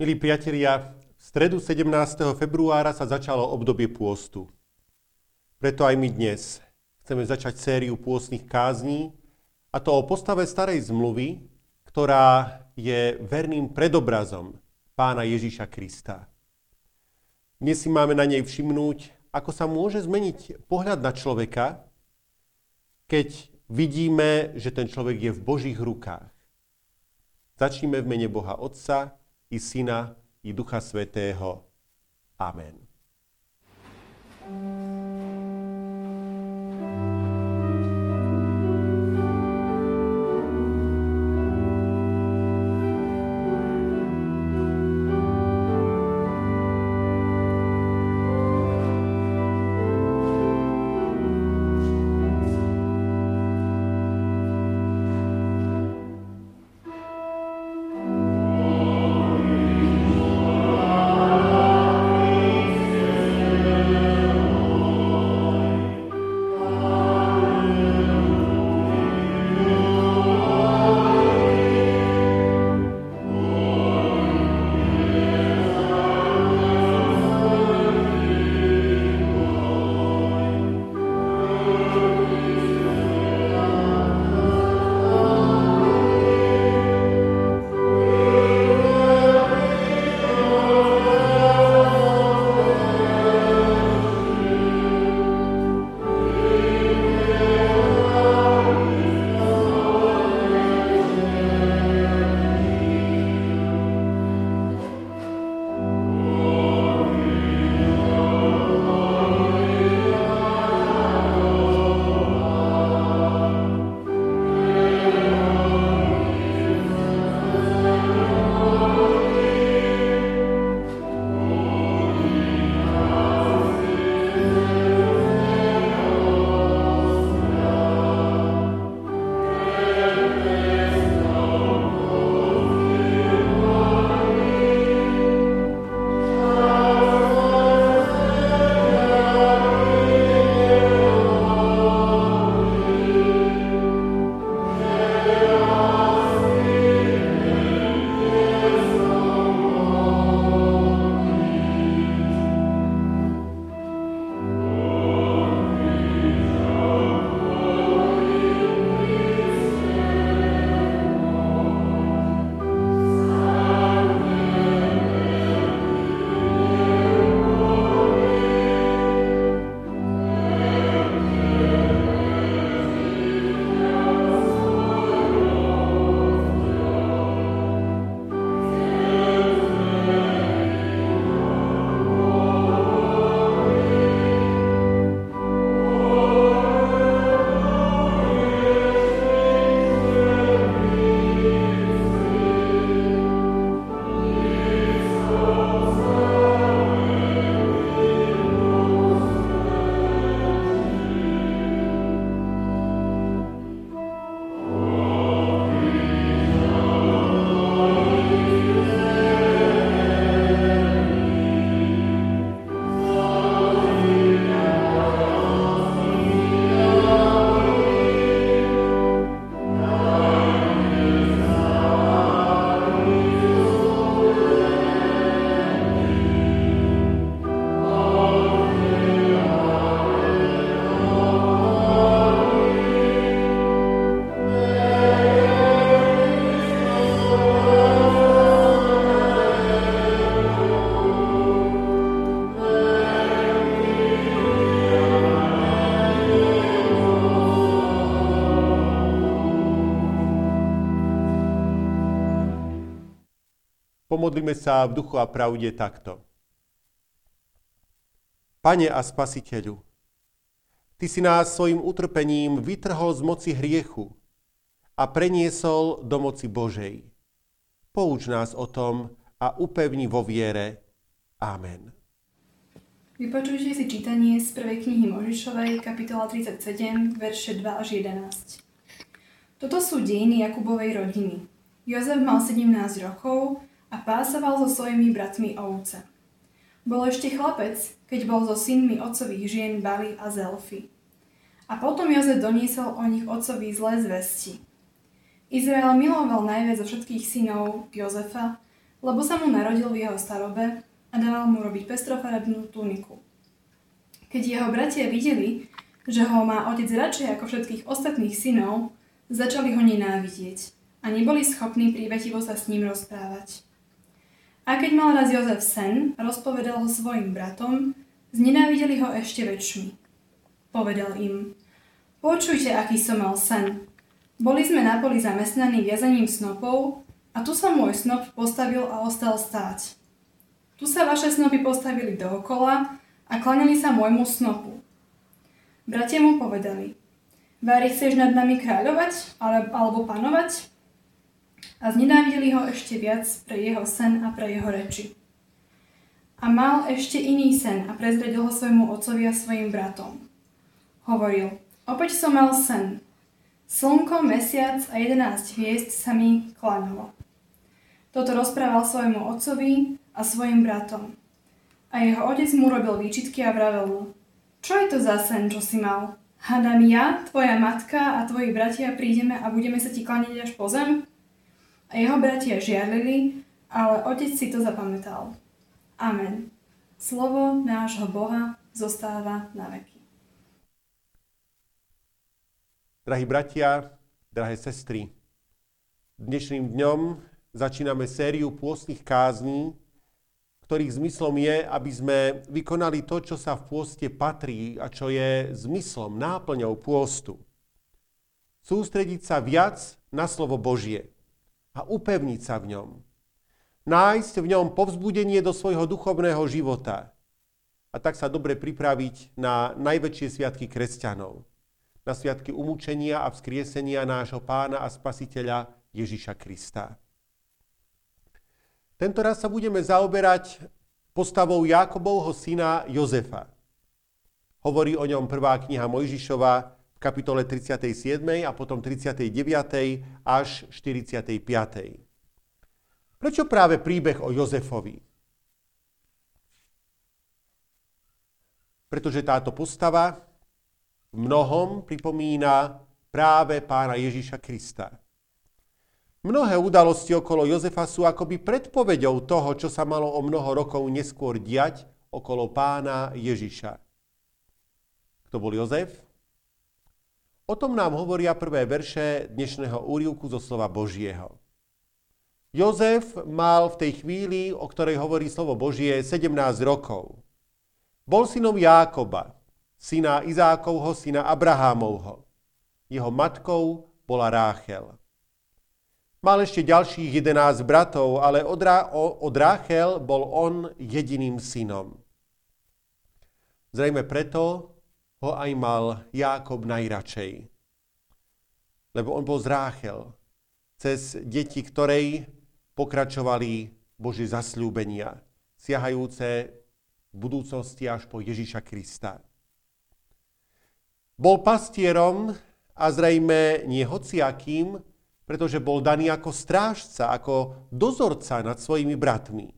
Milí priatelia, v stredu 17. februára sa začalo obdobie pôstu. Preto aj my dnes chceme začať sériu pôstnych kázní, a to o postave starej zmluvy, ktorá je verným predobrazom pána Ježíša Krista. Dnes si máme na nej všimnúť, ako sa môže zmeniť pohľad na človeka, keď vidíme, že ten človek je v Božích rukách. Začníme v mene Boha Otca, i Syna, i Ducha Svetého. Amen. Pomodlíme sa v duchu a pravde takto. Pane a Spasiteľu, Ty si nás svojim utrpením vytrhol z moci hriechu a preniesol do moci Božej. Pouč nás o tom a upevni vo viere. Amen. Vypočujte si čítanie z prvej knihy Možišovej, kapitola 37, verše 2 až 11. Toto sú dejiny Jakubovej rodiny. Jozef mal 17 rokov a pásoval so svojimi bratmi ovce. Bol ešte chlapec, keď bol so synmi otcových žien Bali a Zelfy. A potom Jozef doniesol o nich otcovi zlé zvesti. Izrael miloval najviac zo všetkých synov Jozefa lebo sa mu narodil v jeho starobe a dával mu robiť pestrofarebnú tuniku. Keď jeho bratia videli, že ho má otec radšej ako všetkých ostatných synov, začali ho nenávidieť a neboli schopní prívetivo sa s ním rozprávať. A keď mal raz Jozef sen, rozpovedal ho svojim bratom, znenávideli ho ešte väčšmi. Povedal im, počujte, aký som mal sen. Boli sme na poli zamestnaní viazaním snopov a tu sa môj snop postavil a ostal stáť. Tu sa vaše snopy postavili dookola a klanili sa môjmu snopu. Bratia mu povedali, Vári, chceš nad nami kráľovať alebo panovať? A znenávideli ho ešte viac pre jeho sen a pre jeho reči. A mal ešte iný sen a prezredil ho svojmu otcovi a svojim bratom. Hovoril, opäť som mal sen. Slnko, mesiac a jedenáct hviezd sa mi kláňalo. Toto rozprával svojmu otcovi a svojim bratom. A jeho otec mu robil výčitky a vravel mu, čo je to za sen, čo si mal? Hadam ja, tvoja matka a tvoji bratia prídeme a budeme sa ti klanieť až po zem? A jeho bratia žiarlili, ale otec si to zapamätal. Amen. Slovo nášho Boha zostáva na veky. Drahí bratia, drahé sestry, dnešným dňom začíname sériu pôstnych kázní, ktorých zmyslom je, aby sme vykonali to, čo sa v pôste patrí a čo je zmyslom, náplňou pôstu. Sústrediť sa viac na slovo Božie a upevniť sa v ňom. Nájsť v ňom povzbudenie do svojho duchovného života a tak sa dobre pripraviť na najväčšie sviatky kresťanov. Na sviatky umúčenia a vzkriesenia nášho pána a spasiteľa Ježiša Krista. Tento raz sa budeme zaoberať postavou Jakobovho syna Jozefa. Hovorí o ňom prvá kniha Mojžišova kapitole 37. a potom 39. až 45. Prečo práve príbeh o Jozefovi? Pretože táto postava v mnohom pripomína práve pána Ježiša Krista. Mnohé udalosti okolo Jozefa sú akoby predpovedou toho, čo sa malo o mnoho rokov neskôr diať okolo pána Ježiša. Kto bol Jozef? O tom nám hovoria prvé verše dnešného úrivku zo slova Božieho. Jozef mal v tej chvíli, o ktorej hovorí slovo Božie, 17 rokov. Bol synom Jákoba, syna Izákovho, syna Abrahámovho. Jeho matkou bola Ráchel. Mal ešte ďalších 11 bratov, ale od, Ra- od Ráchel bol on jediným synom. Zrejme preto ho aj mal Jákob najradšej. Lebo on bol z cez deti ktorej pokračovali Boží zasľúbenia, siahajúce v budúcnosti až po Ježiša Krista. Bol pastierom a zrejme nie hociakým, pretože bol daný ako strážca, ako dozorca nad svojimi bratmi.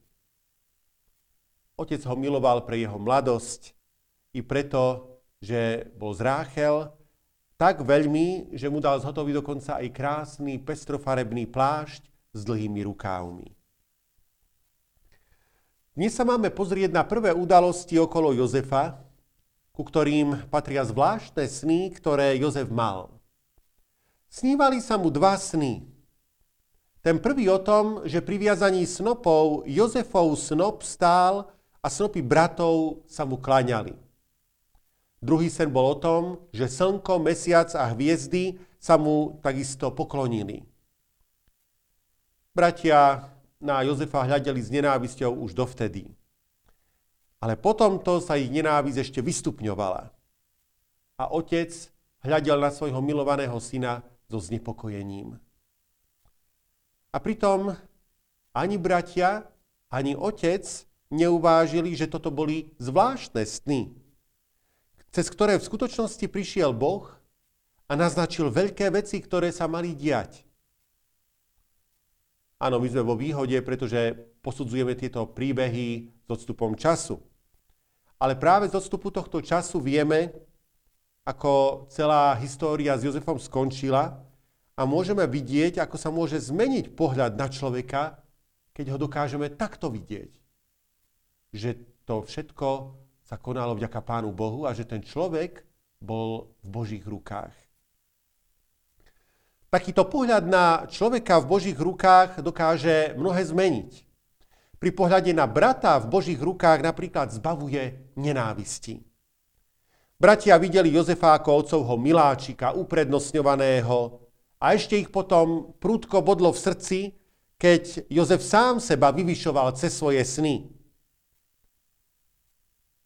Otec ho miloval pre jeho mladosť i preto, že bol z Ráchel, tak veľmi, že mu dal zhotoviť dokonca aj krásny pestrofarebný plášť s dlhými rukávmi. Dnes sa máme pozrieť na prvé udalosti okolo Jozefa, ku ktorým patria zvláštne sny, ktoré Jozef mal. Snívali sa mu dva sny. Ten prvý o tom, že pri viazaní snopov Jozefov snop stál a snopy bratov sa mu klaňali. Druhý sen bol o tom, že slnko, mesiac a hviezdy sa mu takisto poklonili. Bratia na Jozefa hľadeli s nenávisťou už dovtedy. Ale potom to sa ich nenávisť ešte vystupňovala. A otec hľadel na svojho milovaného syna so znepokojením. A pritom ani bratia, ani otec neuvážili, že toto boli zvláštne sny, cez ktoré v skutočnosti prišiel Boh a naznačil veľké veci, ktoré sa mali diať. Áno, my sme vo výhode, pretože posudzujeme tieto príbehy s odstupom času. Ale práve z odstupu tohto času vieme, ako celá história s Jozefom skončila a môžeme vidieť, ako sa môže zmeniť pohľad na človeka keď ho dokážeme takto vidieť, že to všetko sa konalo vďaka Pánu Bohu a že ten človek bol v Božích rukách. Takýto pohľad na človeka v Božích rukách dokáže mnohé zmeniť. Pri pohľade na brata v Božích rukách napríklad zbavuje nenávisti. Bratia videli Jozefa ako otcovho miláčika, uprednostňovaného a ešte ich potom prúdko bodlo v srdci, keď Jozef sám seba vyvyšoval cez svoje sny.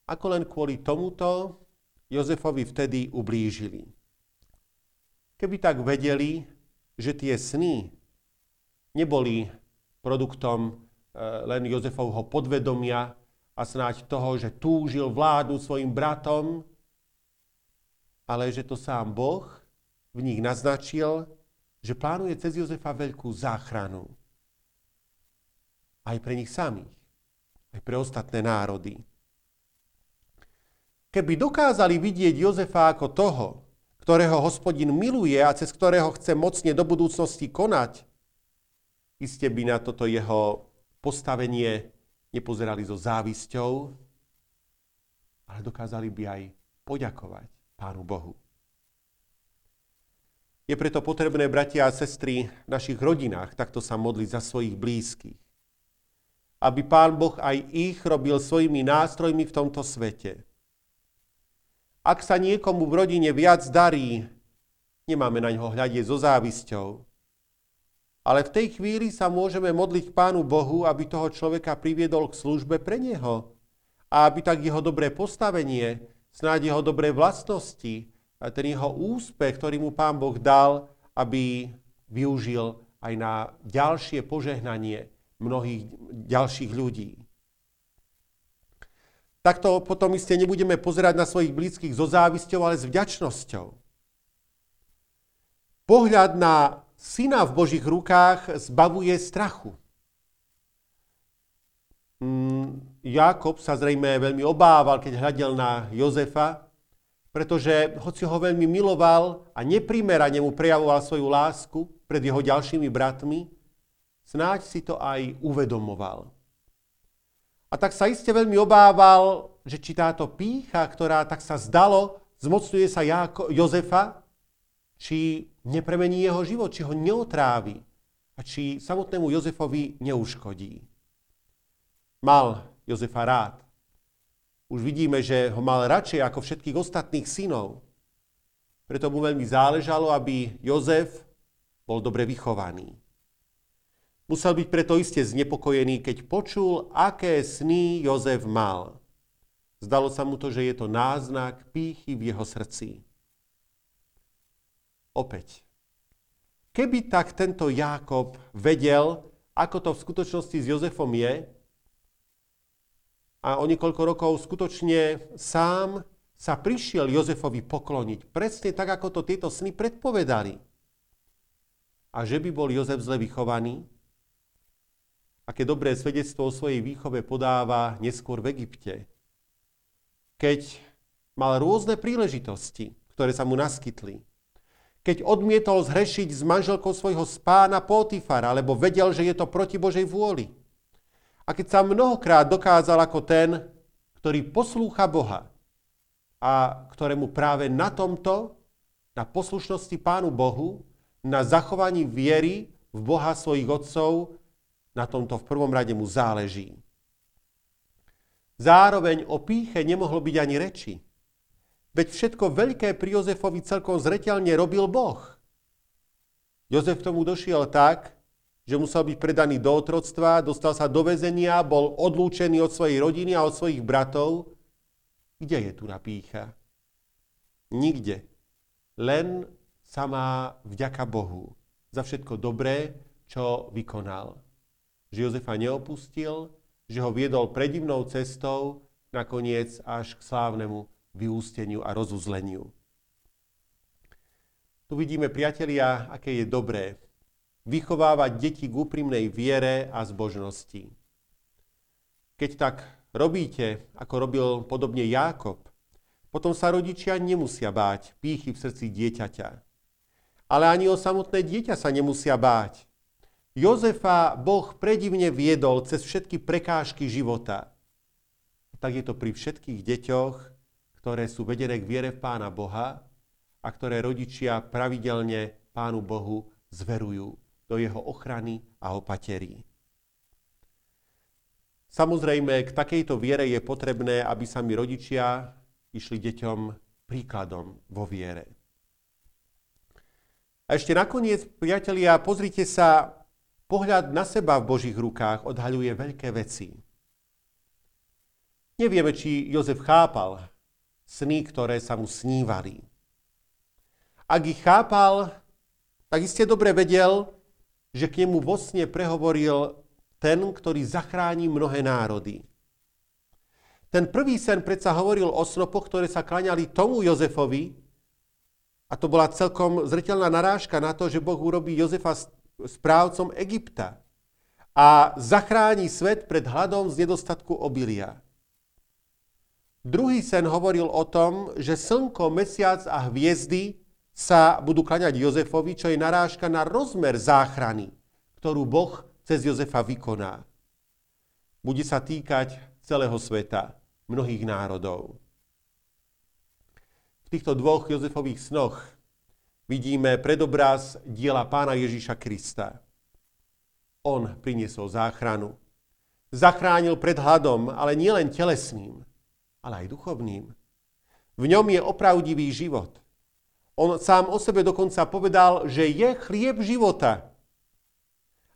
Ako len kvôli tomuto Jozefovi vtedy ublížili. Keby tak vedeli, že tie sny neboli produktom e, len Jozefovho podvedomia a snáď toho, že túžil vládu svojim bratom, ale že to sám Boh v nich naznačil, že plánuje cez Jozefa veľkú záchranu. Aj pre nich samých, aj pre ostatné národy. Keby dokázali vidieť Jozefa ako toho, ktorého hospodin miluje a cez ktorého chce mocne do budúcnosti konať, iste by na toto jeho postavenie nepozerali so závisťou, ale dokázali by aj poďakovať Pánu Bohu. Je preto potrebné, bratia a sestry, v našich rodinách takto sa modliť za svojich blízkych. Aby Pán Boh aj ich robil svojimi nástrojmi v tomto svete ak sa niekomu v rodine viac darí, nemáme na ňo hľadieť so závisťou. Ale v tej chvíli sa môžeme modliť Pánu Bohu, aby toho človeka priviedol k službe pre Neho. A aby tak jeho dobré postavenie, snáď jeho dobré vlastnosti, a ten jeho úspech, ktorý mu Pán Boh dal, aby využil aj na ďalšie požehnanie mnohých ďalších ľudí. Takto potom iste nebudeme pozerať na svojich blízkych so závisťou, ale s vďačnosťou. Pohľad na syna v Božích rukách zbavuje strachu. Mm, Jakob sa zrejme veľmi obával, keď hľadel na Jozefa, pretože hoci ho veľmi miloval a neprimerane mu prejavoval svoju lásku pred jeho ďalšími bratmi, snáď si to aj uvedomoval. A tak sa iste veľmi obával, že či táto pícha, ktorá tak sa zdalo, zmocňuje sa Jáko, Jozefa, či nepremení jeho život, či ho neotrávi a či samotnému Jozefovi neuškodí. Mal Jozefa rád. Už vidíme, že ho mal radšej ako všetkých ostatných synov. Preto mu veľmi záležalo, aby Jozef bol dobre vychovaný. Musel byť preto iste znepokojený, keď počul, aké sny Jozef mal. Zdalo sa mu to, že je to náznak pýchy v jeho srdci. Opäť. Keby tak tento Jákob vedel, ako to v skutočnosti s Jozefom je, a o niekoľko rokov skutočne sám sa prišiel Jozefovi pokloniť. Presne tak, ako to tieto sny predpovedali. A že by bol Jozef zle vychovaný, aké dobré svedectvo o svojej výchove podáva neskôr v Egypte. Keď mal rôzne príležitosti, ktoré sa mu naskytli. Keď odmietol zhrešiť s manželkou svojho spána Potifara, lebo vedel, že je to proti Božej vôli. A keď sa mnohokrát dokázal ako ten, ktorý poslúcha Boha a ktorému práve na tomto, na poslušnosti Pánu Bohu, na zachovaní viery v Boha svojich otcov, na tomto v prvom rade mu záleží. Zároveň o píche nemohlo byť ani reči. Veď všetko veľké pri Jozefovi celkom zreteľne robil Boh. Jozef tomu došiel tak, že musel byť predaný do otroctva, dostal sa do väzenia, bol odlúčený od svojej rodiny a od svojich bratov. Kde je tu na pícha? Nikde. Len samá vďaka Bohu za všetko dobré, čo vykonal že Jozefa neopustil, že ho viedol predivnou cestou nakoniec až k slávnemu vyústeniu a rozuzleniu. Tu vidíme, priatelia, aké je dobré vychovávať deti k úprimnej viere a zbožnosti. Keď tak robíte, ako robil podobne Jákob, potom sa rodičia nemusia báť pýchy v srdci dieťaťa. Ale ani o samotné dieťa sa nemusia báť, Jozefa Boh predivne viedol cez všetky prekážky života. Tak je to pri všetkých deťoch, ktoré sú vedené k viere v Pána Boha a ktoré rodičia pravidelne Pánu Bohu zverujú do jeho ochrany a opaterí. Samozrejme, k takejto viere je potrebné, aby sami rodičia išli deťom príkladom vo viere. A ešte nakoniec, priatelia, pozrite sa Pohľad na seba v Božích rukách odhaľuje veľké veci. Nevieme, či Jozef chápal sny, ktoré sa mu snívali. Ak ich chápal, tak iste dobre vedel, že k nemu vo sne prehovoril ten, ktorý zachráni mnohé národy. Ten prvý sen predsa hovoril o snopoch, ktoré sa klaňali tomu Jozefovi, a to bola celkom zretelná narážka na to, že Boh urobí Jozefa správcom Egypta a zachráni svet pred hladom z nedostatku obilia. Druhý sen hovoril o tom, že slnko, mesiac a hviezdy sa budú klaňať Jozefovi, čo je narážka na rozmer záchrany, ktorú Boh cez Jozefa vykoná. Bude sa týkať celého sveta, mnohých národov. V týchto dvoch Jozefových snoch vidíme predobraz diela pána Ježíša Krista. On priniesol záchranu. Zachránil pred hladom, ale nielen telesným, ale aj duchovným. V ňom je opravdivý život. On sám o sebe dokonca povedal, že je chlieb života.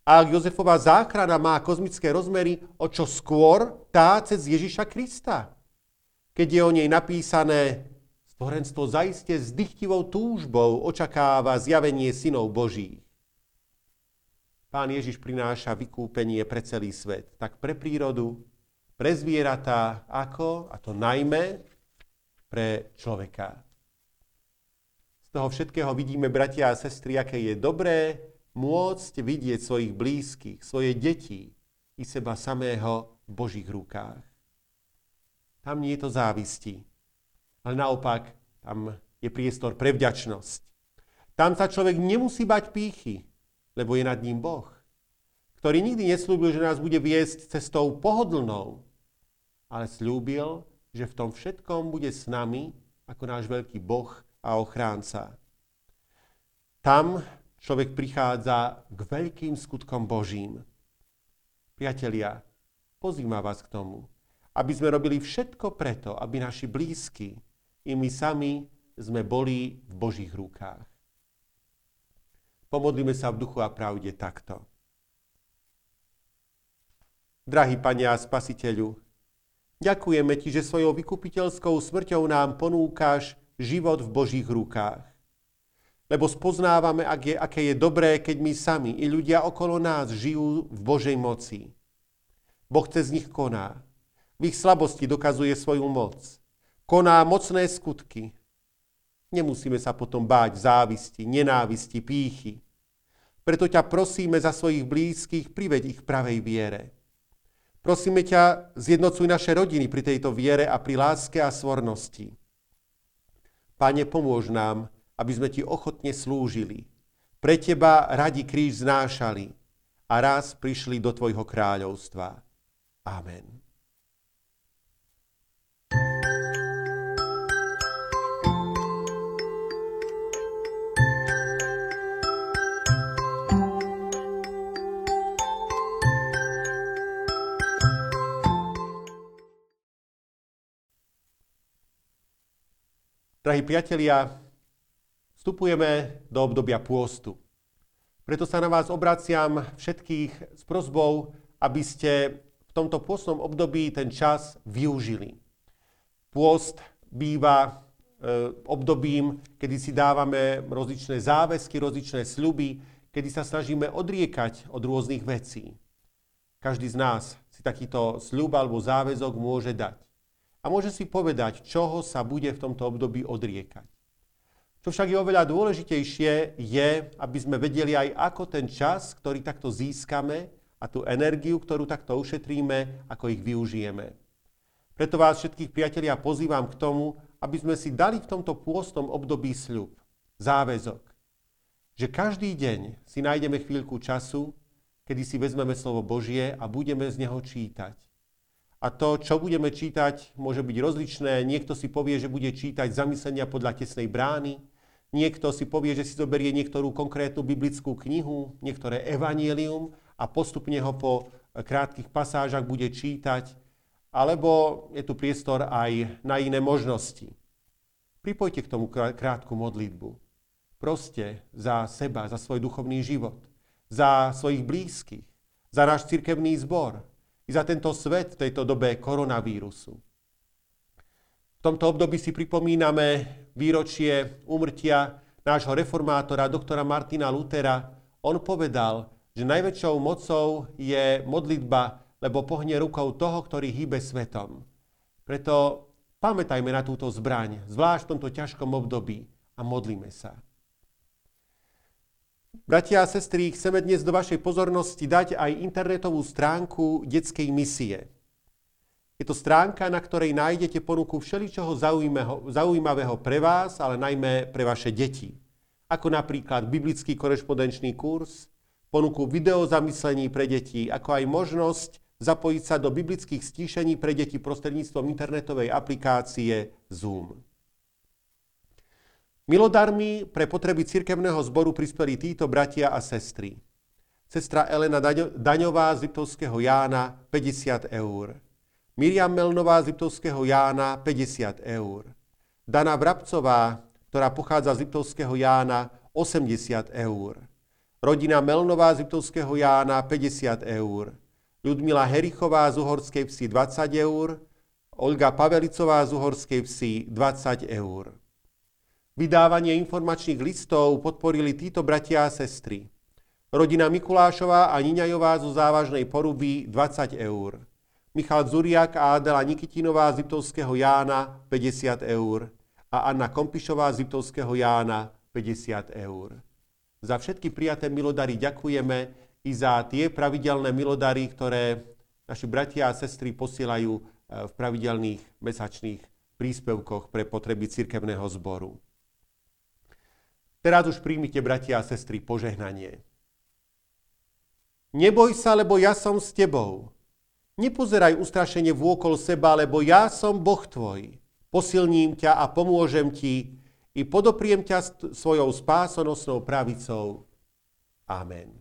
A ak Jozefová záchrana má kozmické rozmery, o čo skôr tá cez Ježiša Krista. Keď je o nej napísané, Stvorenstvo zaiste s dychtivou túžbou očakáva zjavenie synov Božích. Pán Ježiš prináša vykúpenie pre celý svet, tak pre prírodu, pre zvieratá, ako, a to najmä pre človeka. Z toho všetkého vidíme, bratia a sestry, aké je dobré môcť vidieť svojich blízkych, svoje deti i seba samého v Božích rukách. Tam nie je to závisti, ale naopak, tam je priestor pre vďačnosť. Tam sa človek nemusí bať pýchy, lebo je nad ním Boh, ktorý nikdy neslúbil, že nás bude viesť cestou pohodlnou, ale slúbil, že v tom všetkom bude s nami ako náš veľký Boh a ochránca. Tam človek prichádza k veľkým skutkom Božím. Priatelia, pozýma vás k tomu, aby sme robili všetko preto, aby naši blízky i my sami sme boli v Božích rukách. Pomodlíme sa v duchu a pravde takto. Drahý Pane a Spasiteľu, ďakujeme Ti, že svojou vykupiteľskou smrťou nám ponúkaš život v Božích rukách. Lebo spoznávame, ak je, aké je dobré, keď my sami i ľudia okolo nás žijú v Božej moci. Boh cez nich koná. V ich slabosti dokazuje svoju moc koná mocné skutky. Nemusíme sa potom báť závisti, nenávisti, pýchy. Preto ťa prosíme za svojich blízkych, priveď ich pravej viere. Prosíme ťa, zjednocuj naše rodiny pri tejto viere a pri láske a svornosti. Pane, pomôž nám, aby sme ti ochotne slúžili. Pre teba radi kríž znášali a raz prišli do tvojho kráľovstva. Amen. Drahí priatelia, vstupujeme do obdobia pôstu. Preto sa na vás obraciam všetkých s prozbou, aby ste v tomto pôstnom období ten čas využili. Pôst býva e, obdobím, kedy si dávame rozličné záväzky, rozličné sľuby, kedy sa snažíme odriekať od rôznych vecí. Každý z nás si takýto sľub alebo záväzok môže dať a môže si povedať, čoho sa bude v tomto období odriekať. Čo však je oveľa dôležitejšie, je, aby sme vedeli aj, ako ten čas, ktorý takto získame a tú energiu, ktorú takto ušetríme, ako ich využijeme. Preto vás všetkých priatelia pozývam k tomu, aby sme si dali v tomto pôstom období sľub, záväzok, že každý deň si nájdeme chvíľku času kedy si vezmeme slovo Božie a budeme z neho čítať. A to, čo budeme čítať, môže byť rozličné. Niekto si povie, že bude čítať zamyslenia podľa tesnej brány. Niekto si povie, že si zoberie niektorú konkrétnu biblickú knihu, niektoré evanielium a postupne ho po krátkých pasážach bude čítať. Alebo je tu priestor aj na iné možnosti. Pripojte k tomu krátku modlitbu. Proste za seba, za svoj duchovný život, za svojich blízkych, za náš cirkevný zbor, i za tento svet v tejto dobe koronavírusu. V tomto období si pripomíname výročie úmrtia nášho reformátora, doktora Martina Lutera. On povedal, že najväčšou mocou je modlitba, lebo pohne rukou toho, ktorý hýbe svetom. Preto pamätajme na túto zbraň, zvlášť v tomto ťažkom období a modlíme sa. Bratia a sestry, chceme dnes do vašej pozornosti dať aj internetovú stránku detskej misie. Je to stránka, na ktorej nájdete ponuku všeličoho zaujímavého pre vás, ale najmä pre vaše deti. Ako napríklad biblický korešpondenčný kurz, ponuku videozamyslení pre deti, ako aj možnosť zapojiť sa do biblických stíšení pre deti prostredníctvom internetovej aplikácie Zoom. Milodarmi pre potreby cirkevného zboru prispeli títo bratia a sestry. Sestra Elena Daňová z Liptovského Jána 50 eur. Miriam Melnová z Liptovského Jána 50 eur. Dana Vrabcová, ktorá pochádza z Liptovského Jána 80 eur. Rodina Melnová z Liptovského Jána 50 eur. Ľudmila Herichová z Uhorskej vsi 20 eur. Olga Pavelicová z Uhorskej vsi 20 eur. Vydávanie informačných listov podporili títo bratia a sestry. Rodina Mikulášová a Niňajová zo závažnej poruby 20 eur. Michal Zuriak a Adela Nikitinová z Liptovského Jána 50 eur a Anna Kompišová z Liptovského Jána 50 eur. Za všetky prijaté milodary ďakujeme i za tie pravidelné milodary, ktoré naši bratia a sestry posielajú eh, v pravidelných mesačných príspevkoch pre potreby cirkevného zboru. Teraz už príjmite, bratia a sestry, požehnanie. Neboj sa, lebo ja som s tebou. Nepozeraj ustrašenie vôkol seba, lebo ja som Boh tvoj. Posilním ťa a pomôžem ti i podopriem ťa svojou spásonosnou pravicou. Amen.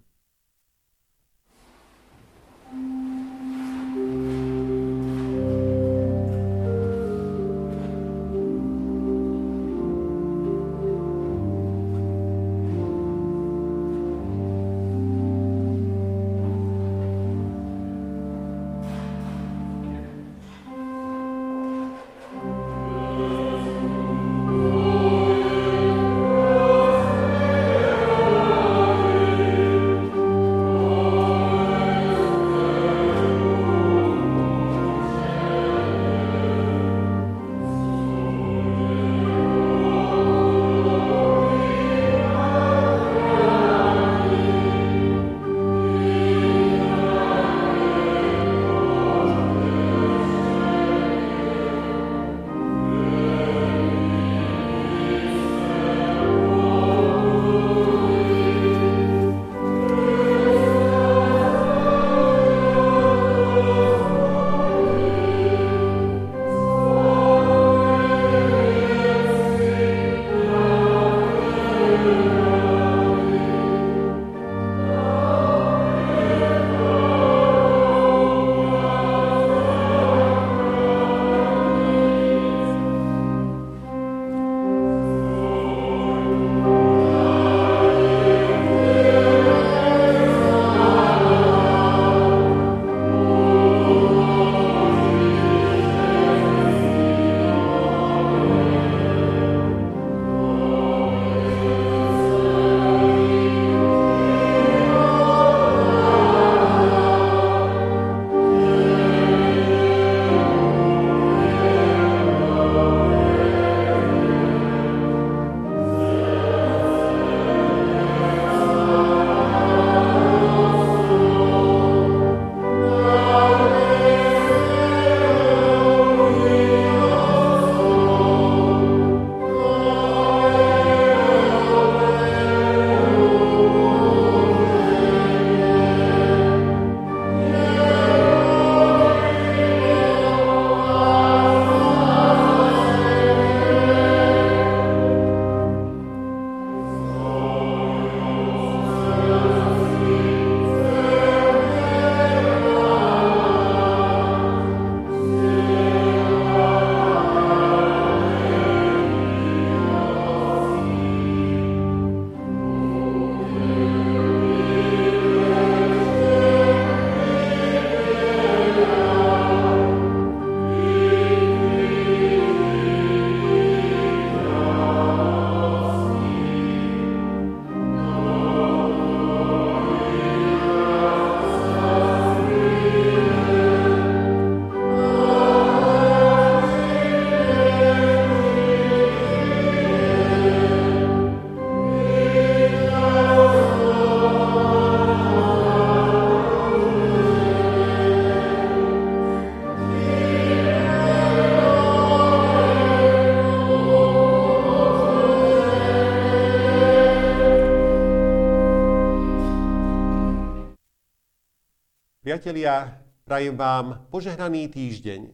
priatelia, prajem vám požehnaný týždeň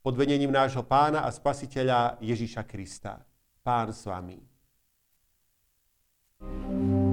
pod vedením nášho pána a spasiteľa Ježiša Krista. Pán s vami. thank you